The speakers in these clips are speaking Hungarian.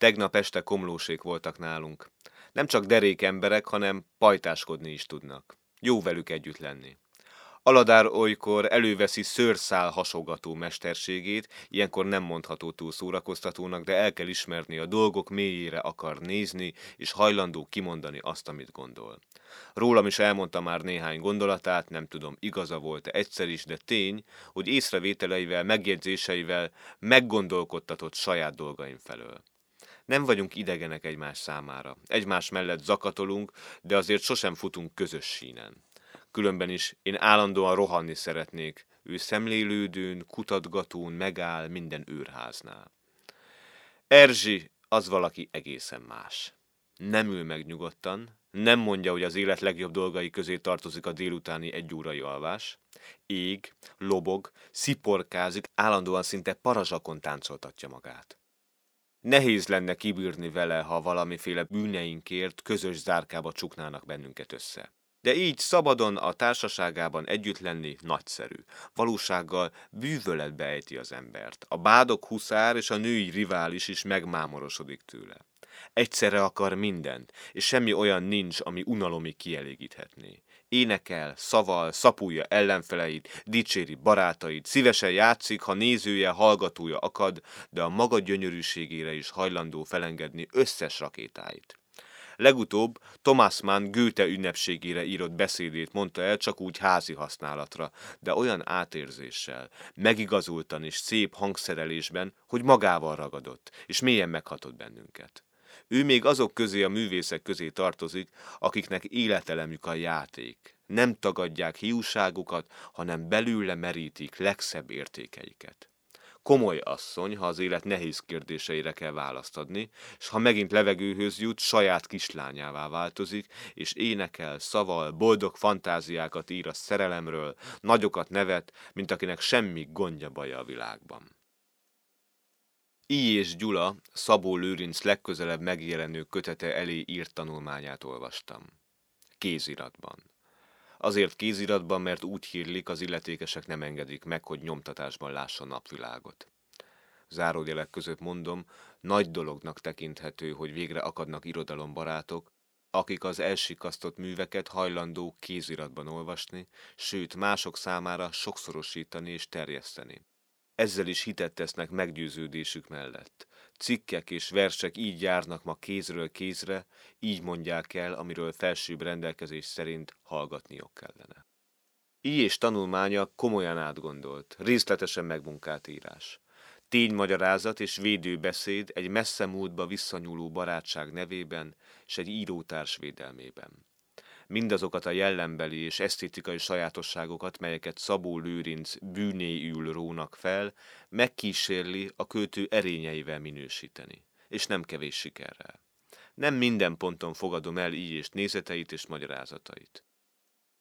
Tegnap este komlósék voltak nálunk. Nem csak derék emberek, hanem pajtáskodni is tudnak. Jó velük együtt lenni. Aladár olykor előveszi szőrszál hasogató mesterségét, ilyenkor nem mondható túl szórakoztatónak, de el kell ismerni, a dolgok mélyére akar nézni, és hajlandó kimondani azt, amit gondol. Rólam is elmondta már néhány gondolatát, nem tudom, igaza volt-e egyszer is, de tény, hogy észrevételeivel, megjegyzéseivel meggondolkodtatott saját dolgaim felől. Nem vagyunk idegenek egymás számára. Egymás mellett zakatolunk, de azért sosem futunk közös sínen. Különben is én állandóan rohanni szeretnék. Ő szemlélődőn, kutatgatón megáll minden őrháznál. Erzsi az valaki egészen más. Nem ül meg nyugodtan, nem mondja, hogy az élet legjobb dolgai közé tartozik a délutáni egyórai alvás. Ég, lobog, sziporkázik, állandóan szinte parazsakon táncoltatja magát. Nehéz lenne kibírni vele, ha valamiféle bűneinkért közös zárkába csuknának bennünket össze. De így szabadon a társaságában együtt lenni nagyszerű. Valósággal bűvöletbe ejti az embert. A bádok huszár és a női rivális is megmámorosodik tőle. Egyszerre akar mindent, és semmi olyan nincs, ami unalomig kielégíthetné. Énekel, szaval, szapulja ellenfeleit, dicséri barátait, szívesen játszik, ha nézője, hallgatója akad, de a maga gyönyörűségére is hajlandó felengedni összes rakétáit. Legutóbb Thomas Mann Goethe ünnepségére írott beszédét mondta el csak úgy házi használatra, de olyan átérzéssel, megigazultan és szép hangszerelésben, hogy magával ragadott, és mélyen meghatott bennünket. Ő még azok közé a művészek közé tartozik, akiknek életelemük a játék. Nem tagadják hiúságukat, hanem belőle merítik legszebb értékeiket. Komoly asszony, ha az élet nehéz kérdéseire kell választ adni, és ha megint levegőhöz jut, saját kislányává változik, és énekel, szaval, boldog fantáziákat ír a szerelemről, nagyokat nevet, mint akinek semmi gondja baja a világban. I. és Gyula, Szabó Lőrinc legközelebb megjelenő kötete elé írt tanulmányát olvastam. Kéziratban. Azért kéziratban, mert úgy hírlik, az illetékesek nem engedik meg, hogy nyomtatásban lássa napvilágot. Zárójelek között mondom, nagy dolognak tekinthető, hogy végre akadnak irodalombarátok, akik az elsikasztott műveket hajlandó kéziratban olvasni, sőt mások számára sokszorosítani és terjeszteni. Ezzel is hitet tesznek meggyőződésük mellett. Cikkek és versek így járnak ma kézről kézre, így mondják el, amiről felsőbb rendelkezés szerint hallgatniok kellene. Így és tanulmánya komolyan átgondolt, részletesen megmunkált írás. Ténymagyarázat és védőbeszéd egy messze múltba visszanyúló barátság nevében és egy írótárs védelmében mindazokat a jellembeli és esztétikai sajátosságokat, melyeket Szabó Lőrinc bűnéül rónak fel, megkísérli a költő erényeivel minősíteni, és nem kevés sikerrel. Nem minden ponton fogadom el így és nézeteit és magyarázatait.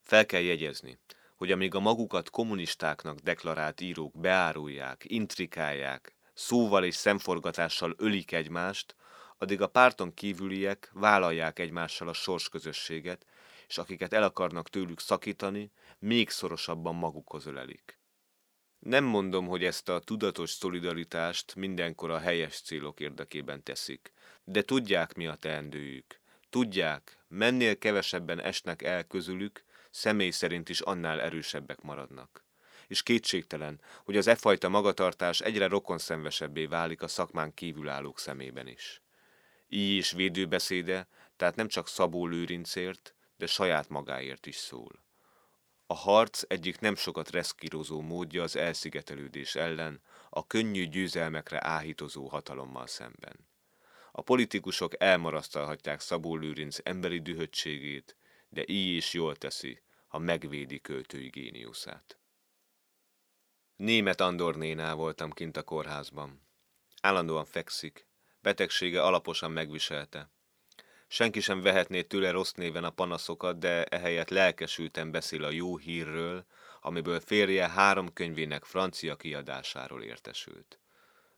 Fel kell jegyezni, hogy amíg a magukat kommunistáknak deklarált írók beárulják, intrikálják, szóval és szemforgatással ölik egymást, addig a párton kívüliek vállalják egymással a sorsközösséget, és akiket el akarnak tőlük szakítani, még szorosabban magukhoz ölelik. Nem mondom, hogy ezt a tudatos szolidaritást mindenkor a helyes célok érdekében teszik, de tudják, mi a teendőjük. Tudják, mennél kevesebben esnek el közülük, személy szerint is annál erősebbek maradnak. És kétségtelen, hogy az e fajta magatartás egyre rokonszenvesebbé válik a szakmán kívülállók szemében is. Így is védőbeszéde, tehát nem csak Szabó Lőrincért, de saját magáért is szól. A harc egyik nem sokat reszkírozó módja az elszigetelődés ellen, a könnyű győzelmekre áhítozó hatalommal szemben. A politikusok elmarasztalhatják Szabó Lőrinc emberi dühöttségét, de így is jól teszi, ha megvédi költői géniuszát. Német Andor nénál voltam kint a kórházban. Állandóan fekszik, betegsége alaposan megviselte. Senki sem vehetné tőle rossz néven a panaszokat, de ehelyett lelkesülten beszél a jó hírről, amiből férje három könyvének francia kiadásáról értesült.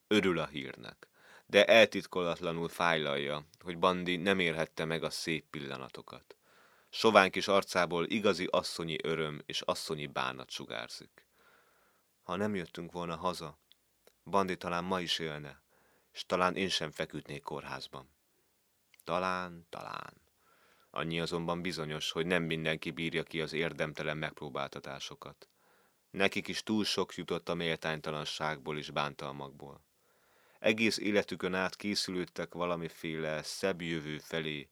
Örül a hírnek, de eltitkolatlanul fájlalja, hogy Bandi nem érhette meg a szép pillanatokat. Sovány kis arcából igazi asszonyi öröm és asszonyi bánat sugárzik. Ha nem jöttünk volna haza, Bandi talán ma is élne, és talán én sem feküdnék kórházban. Talán, talán. Annyi azonban bizonyos, hogy nem mindenki bírja ki az érdemtelen megpróbáltatásokat. Nekik is túl sok jutott a méltánytalanságból és bántalmakból. Egész életükön át készülődtek valamiféle szebb jövő felé,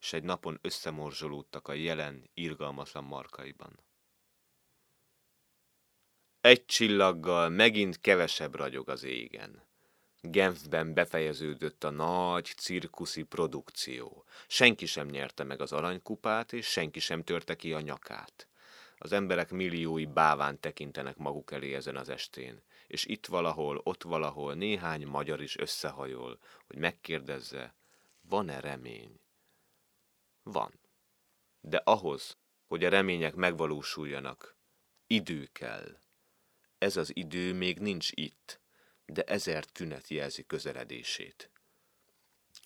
és egy napon összemorzsolódtak a jelen, irgalmatlan markaiban. Egy csillaggal megint kevesebb ragyog az égen. Genfben befejeződött a nagy cirkuszi produkció. Senki sem nyerte meg az aranykupát, és senki sem törte ki a nyakát. Az emberek milliói báván tekintenek maguk elé ezen az estén, és itt valahol, ott valahol néhány magyar is összehajol, hogy megkérdezze, van-e remény? Van. De ahhoz, hogy a remények megvalósuljanak, idő kell. Ez az idő még nincs itt, de ezer tünet jelzi közeledését.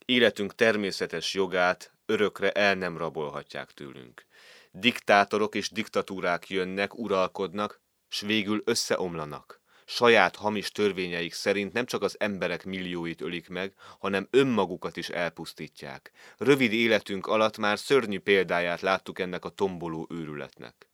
Életünk természetes jogát örökre el nem rabolhatják tőlünk. Diktátorok és diktatúrák jönnek, uralkodnak, s végül összeomlanak. Saját hamis törvényeik szerint nem csak az emberek millióit ölik meg, hanem önmagukat is elpusztítják. Rövid életünk alatt már szörnyű példáját láttuk ennek a tomboló őrületnek.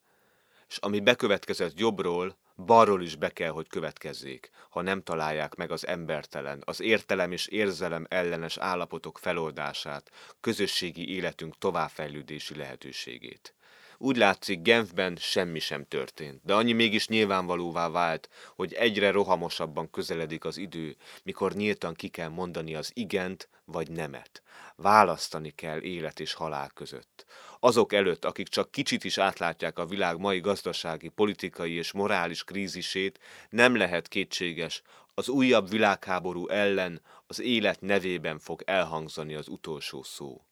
És ami bekövetkezett jobbról, balról is be kell, hogy következzék, ha nem találják meg az embertelen, az értelem és érzelem ellenes állapotok feloldását, közösségi életünk továbbfejlődési lehetőségét. Úgy látszik, Genfben semmi sem történt, de annyi mégis nyilvánvalóvá vált, hogy egyre rohamosabban közeledik az idő, mikor nyíltan ki kell mondani az igent vagy nemet. Választani kell élet és halál között. Azok előtt, akik csak kicsit is átlátják a világ mai gazdasági, politikai és morális krízisét, nem lehet kétséges, az újabb világháború ellen az élet nevében fog elhangzani az utolsó szó.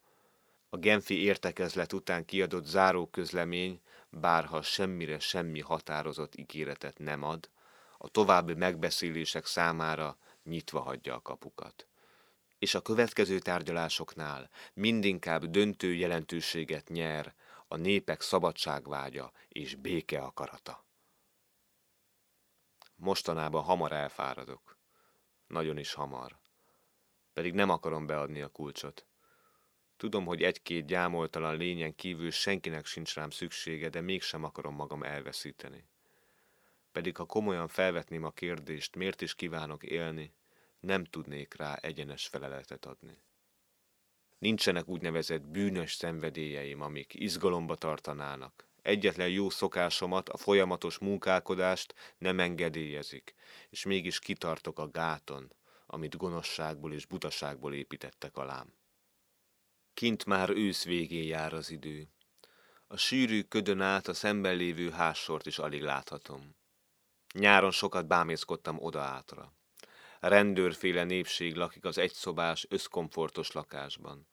A Genfi értekezlet után kiadott záróközlemény, bárha semmire semmi határozott ígéretet nem ad, a további megbeszélések számára nyitva hagyja a kapukat. És a következő tárgyalásoknál mindinkább döntő jelentőséget nyer a népek szabadságvágya és béke akarata. Mostanában hamar elfáradok. Nagyon is hamar. Pedig nem akarom beadni a kulcsot. Tudom, hogy egy-két gyámoltalan lényen kívül senkinek sincs rám szüksége, de mégsem akarom magam elveszíteni. Pedig ha komolyan felvetném a kérdést, miért is kívánok élni, nem tudnék rá egyenes feleletet adni. Nincsenek úgynevezett bűnös szenvedélyeim, amik izgalomba tartanának. Egyetlen jó szokásomat, a folyamatos munkálkodást nem engedélyezik, és mégis kitartok a gáton, amit gonoszságból és butaságból építettek alám. Kint már ősz végén jár az idő. A sűrű ködön át a szemben lévő házsort is alig láthatom. Nyáron sokat bámészkodtam oda-átra. Rendőrféle népség lakik az egyszobás, összkomfortos lakásban.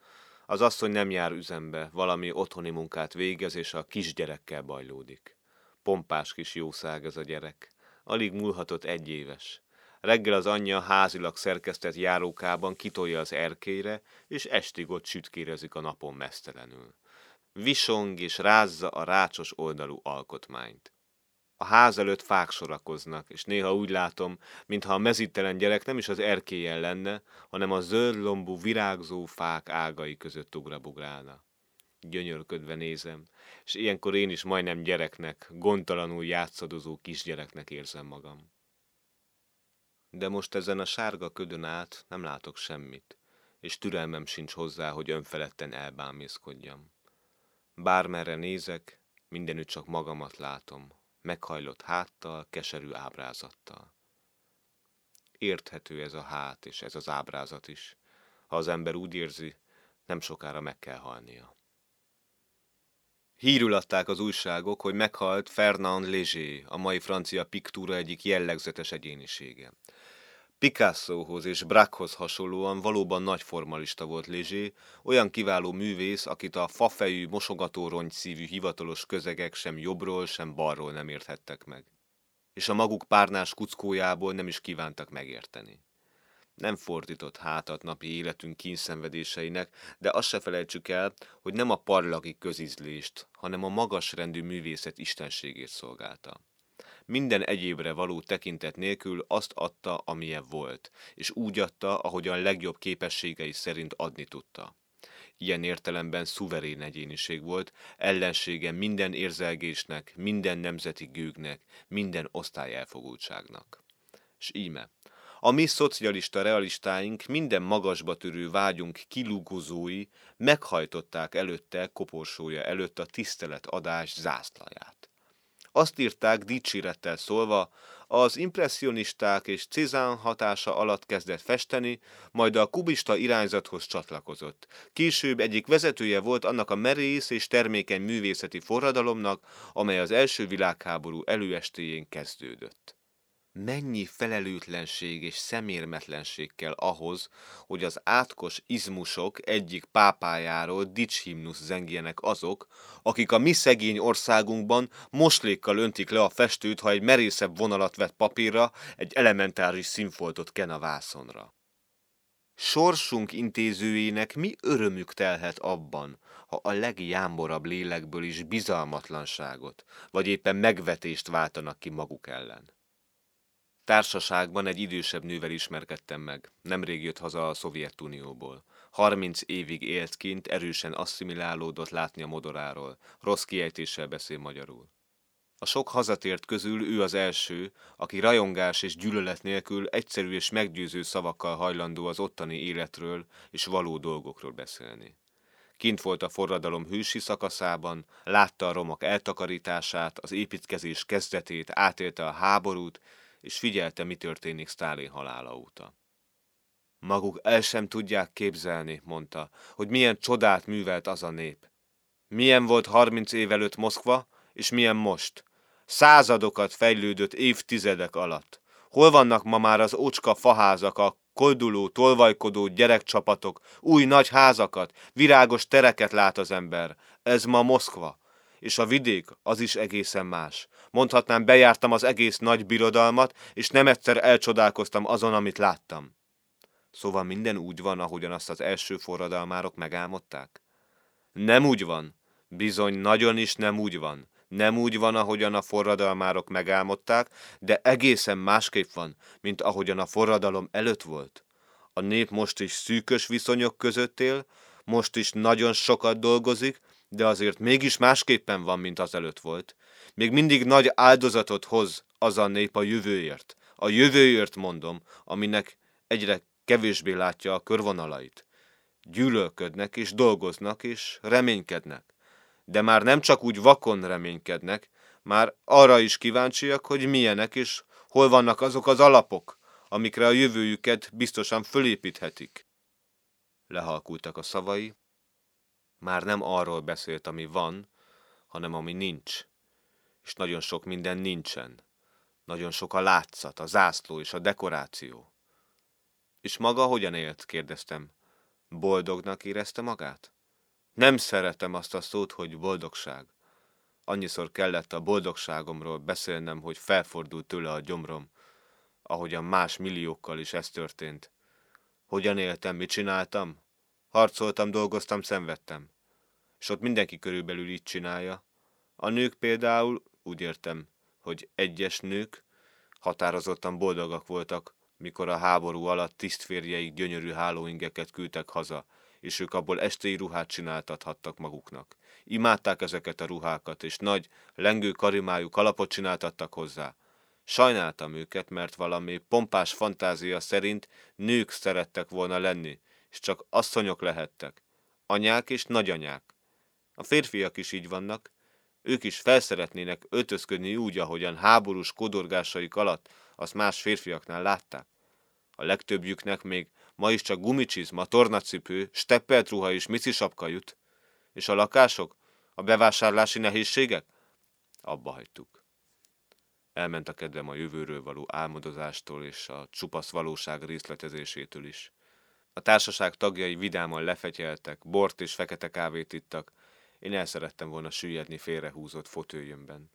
Az asszony nem jár üzembe, valami otthoni munkát végez, és a kisgyerekkel bajlódik. Pompás kis jószág ez a gyerek. Alig múlhatott egy éves. Reggel az anyja házilag szerkesztett járókában kitolja az erkére, és estig ott sütkérezik a napon mesztelenül. Visong és rázza a rácsos oldalú alkotmányt. A ház előtt fák sorakoznak, és néha úgy látom, mintha a mezítelen gyerek nem is az erkélyen lenne, hanem a zöld lombú virágzó fák ágai között ugrabugrálna. Gyönyörködve nézem, és ilyenkor én is majdnem gyereknek, gondtalanul játszadozó kisgyereknek érzem magam de most ezen a sárga ködön át nem látok semmit, és türelmem sincs hozzá, hogy önfeledten elbámészkodjam. Bármerre nézek, mindenütt csak magamat látom, meghajlott háttal, keserű ábrázattal. Érthető ez a hát és ez az ábrázat is. Ha az ember úgy érzi, nem sokára meg kell halnia. Hírül adták az újságok, hogy meghalt Fernand Léger, a mai francia piktúra egyik jellegzetes egyénisége. Picassohoz és Braquehoz hasonlóan valóban nagy formalista volt Lézsé, olyan kiváló művész, akit a fafejű, mosogató szívű hivatalos közegek sem jobbról, sem balról nem érthettek meg. És a maguk párnás kuckójából nem is kívántak megérteni. Nem fordított hátat napi életünk kínszenvedéseinek, de azt se felejtsük el, hogy nem a parlagi közizlést, hanem a magas rendű művészet istenségét szolgálta minden egyébre való tekintet nélkül azt adta, amilyen volt, és úgy adta, ahogyan legjobb képességei szerint adni tudta. Ilyen értelemben szuverén egyéniség volt, ellensége minden érzelgésnek, minden nemzeti gőgnek, minden osztályelfogultságnak. S íme, a mi szocialista realistáink minden magasba törő vágyunk kilugozói meghajtották előtte koporsója előtt a tiszteletadás zászlaját. Azt írták dicsérettel szólva, az impressionisták és Cézanne hatása alatt kezdett festeni, majd a kubista irányzathoz csatlakozott. Később egyik vezetője volt annak a merész és termékeny művészeti forradalomnak, amely az első világháború előestéjén kezdődött mennyi felelőtlenség és szemérmetlenség kell ahhoz, hogy az átkos izmusok egyik pápájáról dicshimnusz zengjenek azok, akik a mi szegény országunkban moslékkal öntik le a festőt, ha egy merészebb vonalat vett papírra, egy elementáris színfoltot ken a vászonra. Sorsunk intézőjének mi örömük telhet abban, ha a legjámborabb lélekből is bizalmatlanságot, vagy éppen megvetést váltanak ki maguk ellen. Társaságban egy idősebb nővel ismerkedtem meg. Nemrég jött haza a Szovjetunióból. 30 évig élt kint, erősen asszimilálódott látni a modoráról. Rossz kiejtéssel beszél magyarul. A sok hazatért közül ő az első, aki rajongás és gyűlölet nélkül egyszerű és meggyőző szavakkal hajlandó az ottani életről és való dolgokról beszélni. Kint volt a forradalom hősi szakaszában, látta a romok eltakarítását, az építkezés kezdetét, átélte a háborút, és figyelte, mi történik Sztálin halála óta. Maguk el sem tudják képzelni, mondta, hogy milyen csodát művelt az a nép. Milyen volt harminc év előtt Moszkva, és milyen most. Századokat fejlődött évtizedek alatt. Hol vannak ma már az ócska faházak, a kolduló, tolvajkodó gyerekcsapatok, új nagy házakat, virágos tereket lát az ember. Ez ma Moszkva és a vidék az is egészen más. Mondhatnám, bejártam az egész nagy birodalmat, és nem egyszer elcsodálkoztam azon, amit láttam. Szóval minden úgy van, ahogyan azt az első forradalmárok megálmodták? Nem úgy van. Bizony, nagyon is nem úgy van. Nem úgy van, ahogyan a forradalmárok megálmodták, de egészen másképp van, mint ahogyan a forradalom előtt volt. A nép most is szűkös viszonyok között él, most is nagyon sokat dolgozik, de azért mégis másképpen van, mint az előtt volt. Még mindig nagy áldozatot hoz az a nép a jövőért. A jövőért mondom, aminek egyre kevésbé látja a körvonalait. Gyűlölködnek és dolgoznak és reménykednek. De már nem csak úgy vakon reménykednek, már arra is kíváncsiak, hogy milyenek és hol vannak azok az alapok, amikre a jövőjüket biztosan fölépíthetik. Lehalkultak a szavai, már nem arról beszélt, ami van, hanem ami nincs. És nagyon sok minden nincsen. Nagyon sok a látszat, a zászló és a dekoráció. És maga hogyan élt? kérdeztem. Boldognak érezte magát? Nem szeretem azt a szót, hogy boldogság. Annyiszor kellett a boldogságomról beszélnem, hogy felfordult tőle a gyomrom, ahogyan más milliókkal is ez történt. Hogyan éltem, mit csináltam? Harcoltam, dolgoztam, szenvedtem és ott mindenki körülbelül így csinálja. A nők például, úgy értem, hogy egyes nők határozottan boldogak voltak, mikor a háború alatt tisztférjeik gyönyörű hálóingeket küldtek haza, és ők abból estei ruhát csináltathattak maguknak. Imádták ezeket a ruhákat, és nagy, lengő karimájú kalapot csináltattak hozzá. Sajnáltam őket, mert valami pompás fantázia szerint nők szerettek volna lenni, és csak asszonyok lehettek. Anyák és nagyanyák. A férfiak is így vannak, ők is felszeretnének öltözködni úgy, ahogyan háborús kodorgásaik alatt azt más férfiaknál látták. A legtöbbjüknek még ma is csak gumicsizma, tornacipő, steppelt ruha és sapka jut. És a lakások? A bevásárlási nehézségek? Abba hagytuk. Elment a kedvem a jövőről való álmodozástól és a csupasz valóság részletezésétől is. A társaság tagjai vidáman lefegyeltek, bort és fekete kávét ittak, én el szerettem volna süllyedni félrehúzott fotöljönben.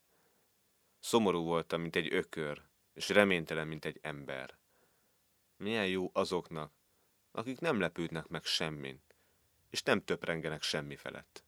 Szomorú voltam, mint egy ökör, és reménytelen, mint egy ember. Milyen jó azoknak, akik nem lepődnek meg semmin, és nem töprengenek semmi felett.